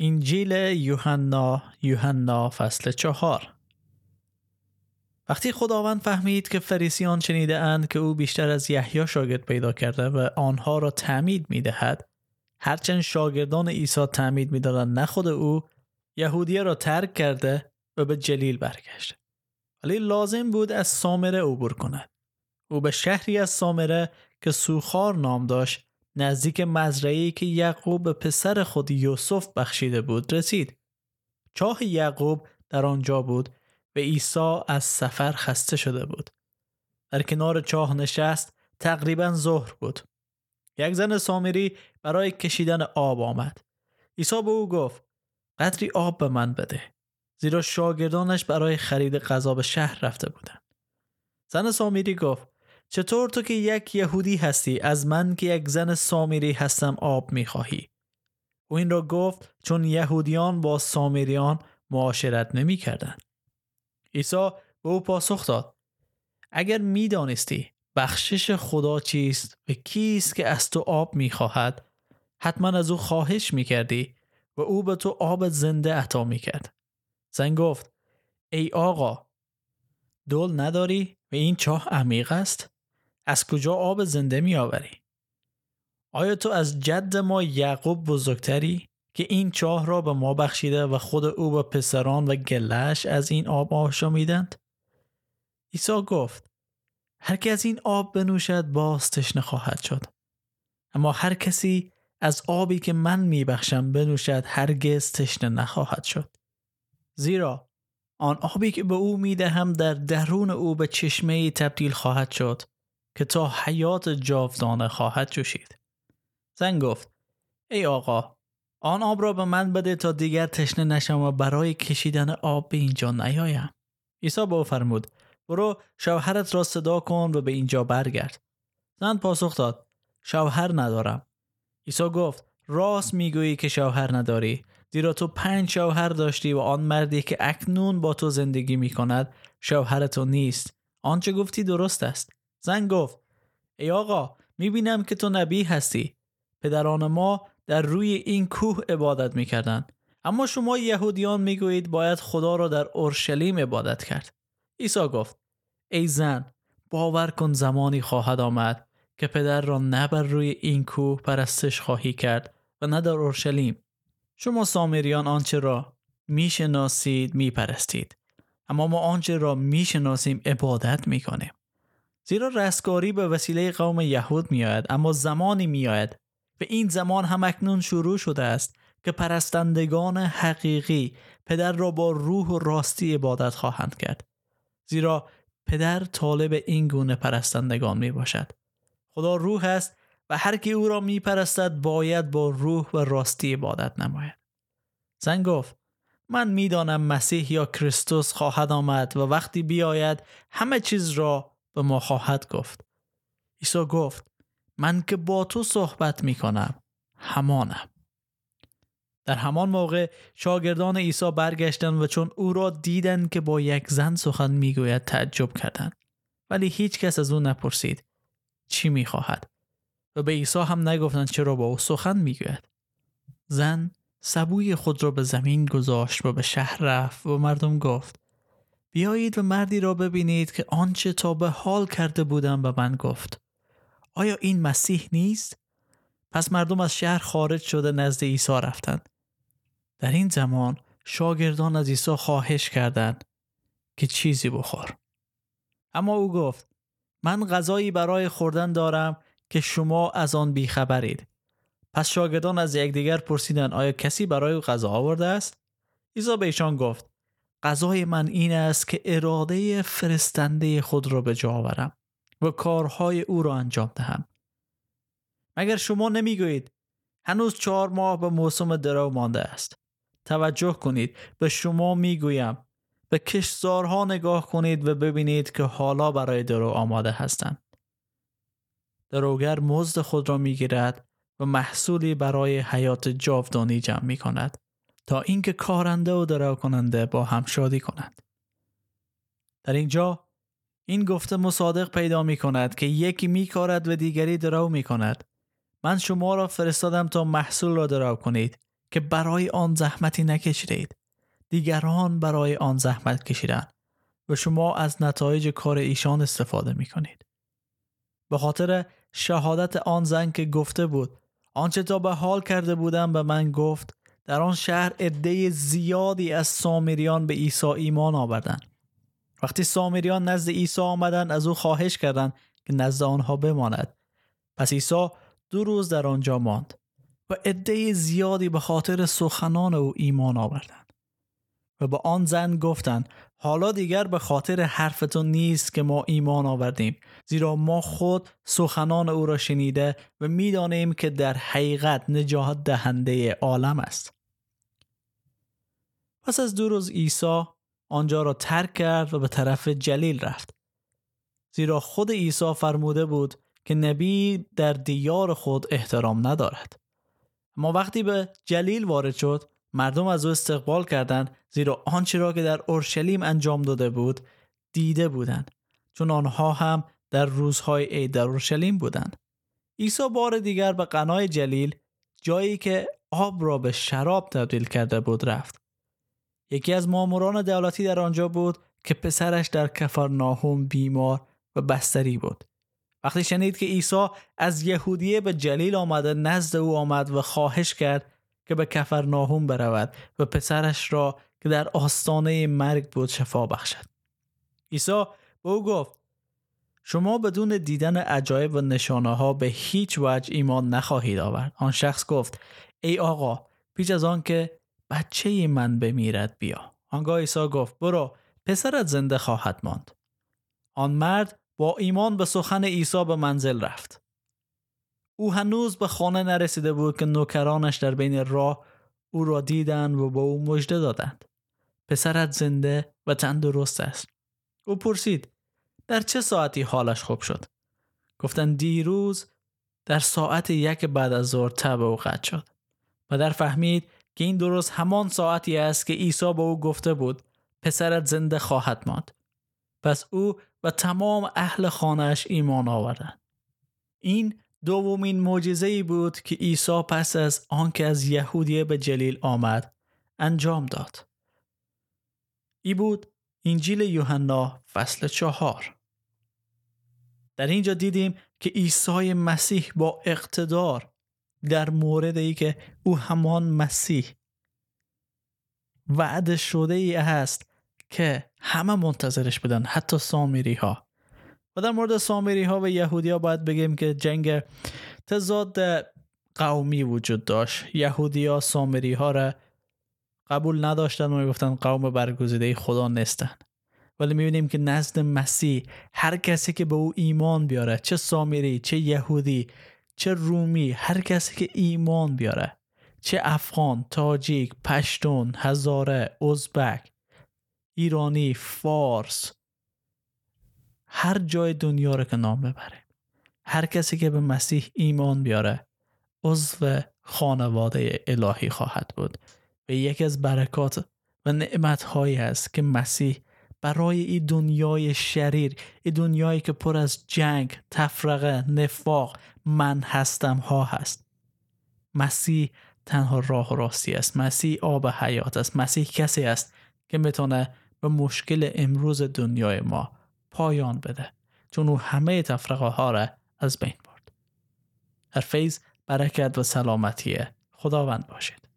انجیل یوحنا یوحنا فصل چهار. وقتی خداوند فهمید که فریسیان شنیده اند که او بیشتر از یحیی شاگرد پیدا کرده و آنها را تعمید می دهد هرچند شاگردان عیسی تعمید می نه خود او یهودیه را ترک کرده و به جلیل برگشته ولی لازم بود از سامره عبور کند. او به شهری از سامره که سوخار نام داشت نزدیک مزرعی که یعقوب به پسر خود یوسف بخشیده بود رسید. چاه یعقوب در آنجا بود و عیسی از سفر خسته شده بود. در کنار چاه نشست تقریبا ظهر بود. یک زن سامری برای کشیدن آب آمد. عیسی به او گفت قدری آب به من بده. زیرا شاگردانش برای خرید غذا به شهر رفته بودند. زن سامری گفت چطور تو که یک یهودی هستی از من که یک زن سامیری هستم آب می‌خواهی؟ او این را گفت چون یهودیان با سامیریان معاشرت نمی کردن. عیسی به او پاسخ داد اگر می‌دانستی بخشش خدا چیست و کیست که از تو آب می‌خواهد حتما از او خواهش می‌کردی و او به تو آب زنده عطا می‌کرد زن گفت ای آقا دول نداری و این چاه عمیق است از کجا آب زنده می آوری؟ آیا تو از جد ما یعقوب بزرگتری که این چاه را به ما بخشیده و خود او و پسران و گلش از این آب آشامیدند؟ عیسی گفت هر که از این آب بنوشد باز تشنه خواهد شد اما هر کسی از آبی که من میبخشم بنوشد هرگز تشنه نخواهد شد زیرا آن آبی که به او می‌دهم در درون او به چشمه تبدیل خواهد شد که تا حیات جاودانه خواهد جوشید. زن گفت ای آقا آن آب را به من بده تا دیگر تشنه نشم و برای کشیدن آب به اینجا نیایم. عیسی به او فرمود برو شوهرت را صدا کن و به اینجا برگرد. زن پاسخ داد شوهر ندارم. عیسی گفت راست می‌گویی که شوهر نداری زیرا تو پنج شوهر داشتی و آن مردی که اکنون با تو زندگی می کند شوهر تو نیست آنچه گفتی درست است زن گفت ای آقا می‌بینم که تو نبی هستی. پدران ما در روی این کوه عبادت می‌کردند اما شما یهودیان می‌گویید باید خدا را در اورشلیم عبادت کرد. عیسی گفت ای زن باور کن زمانی خواهد آمد که پدر را نه بر روی این کوه پرستش خواهی کرد و نه در اورشلیم. شما سامریان آنچه را می‌شناسید میپرستید. اما ما آنچه را می‌شناسیم عبادت می‌کنیم. زیرا رستگاری به وسیله قوم یهود میآید اما زمانی میآید و این زمان هم اکنون شروع شده است که پرستندگان حقیقی پدر را با روح و راستی عبادت خواهند کرد. زیرا پدر طالب این گونه پرستندگان می باشد خدا روح است و هر کی او را می پرستد باید با روح و راستی عبادت نماید. زن گفت من می‌دانم مسیح یا کریستوس خواهد آمد و وقتی بیاید همه چیز را به ما خواهد گفت. عیسی گفت من که با تو صحبت می کنم همانم. در همان موقع شاگردان عیسی برگشتند و چون او را دیدند که با یک زن سخن می‌گوید تعجب کردند. ولی هیچ کس از او نپرسید چی می‌خواهد؟ و به عیسی هم نگفتند چرا با او سخن می‌گوید. زن سبوی خود را به زمین گذاشت و به شهر رفت و مردم گفت بیایید و مردی را ببینید که آنچه تا به حال کرده بودم به من گفت. آیا این مسیح نیست؟ پس مردم از شهر خارج شده نزد عیسی رفتند. در این زمان شاگردان از عیسی خواهش کردند که چیزی بخور. اما او گفت من غذایی برای خوردن دارم که شما از آن بیخبرید. پس شاگردان از یکدیگر پرسیدند آیا کسی برای غذا آورده است؟ عیسی به ایشان گفت غذای من این است که اراده فرستنده خود را به جا آورم و کارهای او را انجام دهم. مگر شما نمی‌گویید هنوز چهار ماه به موسم درو مانده است. توجه کنید به شما می‌گویم. به کشزارها نگاه کنید و ببینید که حالا برای درو آماده هستند. دروگر مزد خود را می‌گیرد و محصولی برای حیات جاودانی جمع می کند تا اینکه کارنده و درو کننده با هم شادی کنند. در اینجا این گفته مصادق پیدا می کند که یکی می کارد و دیگری درو می کند. من شما را فرستادم تا محصول را درو کنید که برای آن زحمتی نکشیدید دیگران برای آن زحمت کشیدند و شما از نتایج کار ایشان استفاده می کنید. به خاطر شهادت آن زن که گفته بود آنچه تا به حال کرده بودم به من گفت در آن شهر عده زیادی از سامریان به عیسی ایمان آوردند. وقتی سامریان نزد عیسی آمدند از او خواهش کردند که نزد آنها بماند. پس عیسی دو روز در آنجا ماند و عده زیادی به خاطر سخنان او ایمان آوردند و به آن زن گفتند حالا دیگر به خاطر حرفتون نیست که ما ایمان آوردیم زیرا ما خود سخنان او را شنیده و می‌دانیم که در حقیقت نجات دهنده عالم است. پس از دو روز عیسی آنجا را ترک کرد و به طرف جلیل رفت. زیرا خود عیسی فرموده بود که نبی در دیار خود احترام ندارد. اما وقتی به جلیل وارد شد مردم از او استقبال کردند زیرا آنچه را که در اورشلیم انجام داده بود دیده بودند. چون آنها هم در روزهای عید در اورشلیم بودند. عیسی بار دیگر به قنای جلیل جایی که آب را به شراب تبدیل کرده بود رفت. یکی از ماموران دولتی در آنجا بود که پسرش در کفرناهم بیمار و بستری بود. وقتی شنید که عیسی از یهودیه به جلیل آمده نزد او آمد و خواهش کرد که به کفرناهم برود و پسرش را که در آستانه مرگ بود شفا بخشد. عیسی به او گفت شما بدون دیدن عجایب و نشانه ها به هیچ وجه ایمان نخواهید آورد. آن شخص گفت ای آقا پیش از آن که بچه من بمیرد بیا. آنگاه عیسی گفت برو پسرت زنده خواهد ماند. آن مرد با ایمان به سخن عیسی به منزل رفت. او هنوز به خانه نرسیده بود که نوکرانش در بین راه او را دیدند و به او مژده دادند. پسرت زنده و تندرست است. او پرسید در چه ساعتی حالش خوب شد؟ گفتند دیروز در ساعت یک بعد از ظهر تب او قطع شد. و در فهمید که این درست همان ساعتی است که عیسی به او گفته بود پسرت زنده خواهد ماند. پس او و تمام اهل خانهش ایمان آوردند. این دومین معجزه ای بود که عیسی پس از آنکه از یهودیه به جلیل آمد انجام داد. ای بود انجیل یوحنا فصل چهار. در اینجا دیدیم که عیسی مسیح با اقتدار در مورد ای که او همان مسیح وعده شده ای است که همه منتظرش بدن حتی سامیری ها و در مورد سامیری ها و یهودی ها باید بگیم که جنگ تضاد قومی وجود داشت. یهودی ها سامری ها را قبول نداشتن و گفتن قوم برگزیده خدا نیستن. ولی می‌بینیم که نزد مسیح هر کسی که به او ایمان بیاره چه سامری چه یهودی چه رومی هر کسی که ایمان بیاره. چه افغان تاجیک پشتون هزاره ازبک ایرانی فارس. هر جای دنیا رو که نام ببره هر کسی که به مسیح ایمان بیاره عضو خانواده الهی خواهد بود. و یکی از برکات و نعمت هایی است که مسیح برای این دنیای شریر این دنیایی که پر از جنگ تفرقه نفاق من هستم ها هست. مسیح تنها راه و راستی است. مسیح آب حیات است. مسیح کسی است که می‌تونه به مشکل امروز دنیای ما پایان بده. چون او همه تفرقه ها را از بین برد. در فیض برکت و سلامتی خداوند باشید.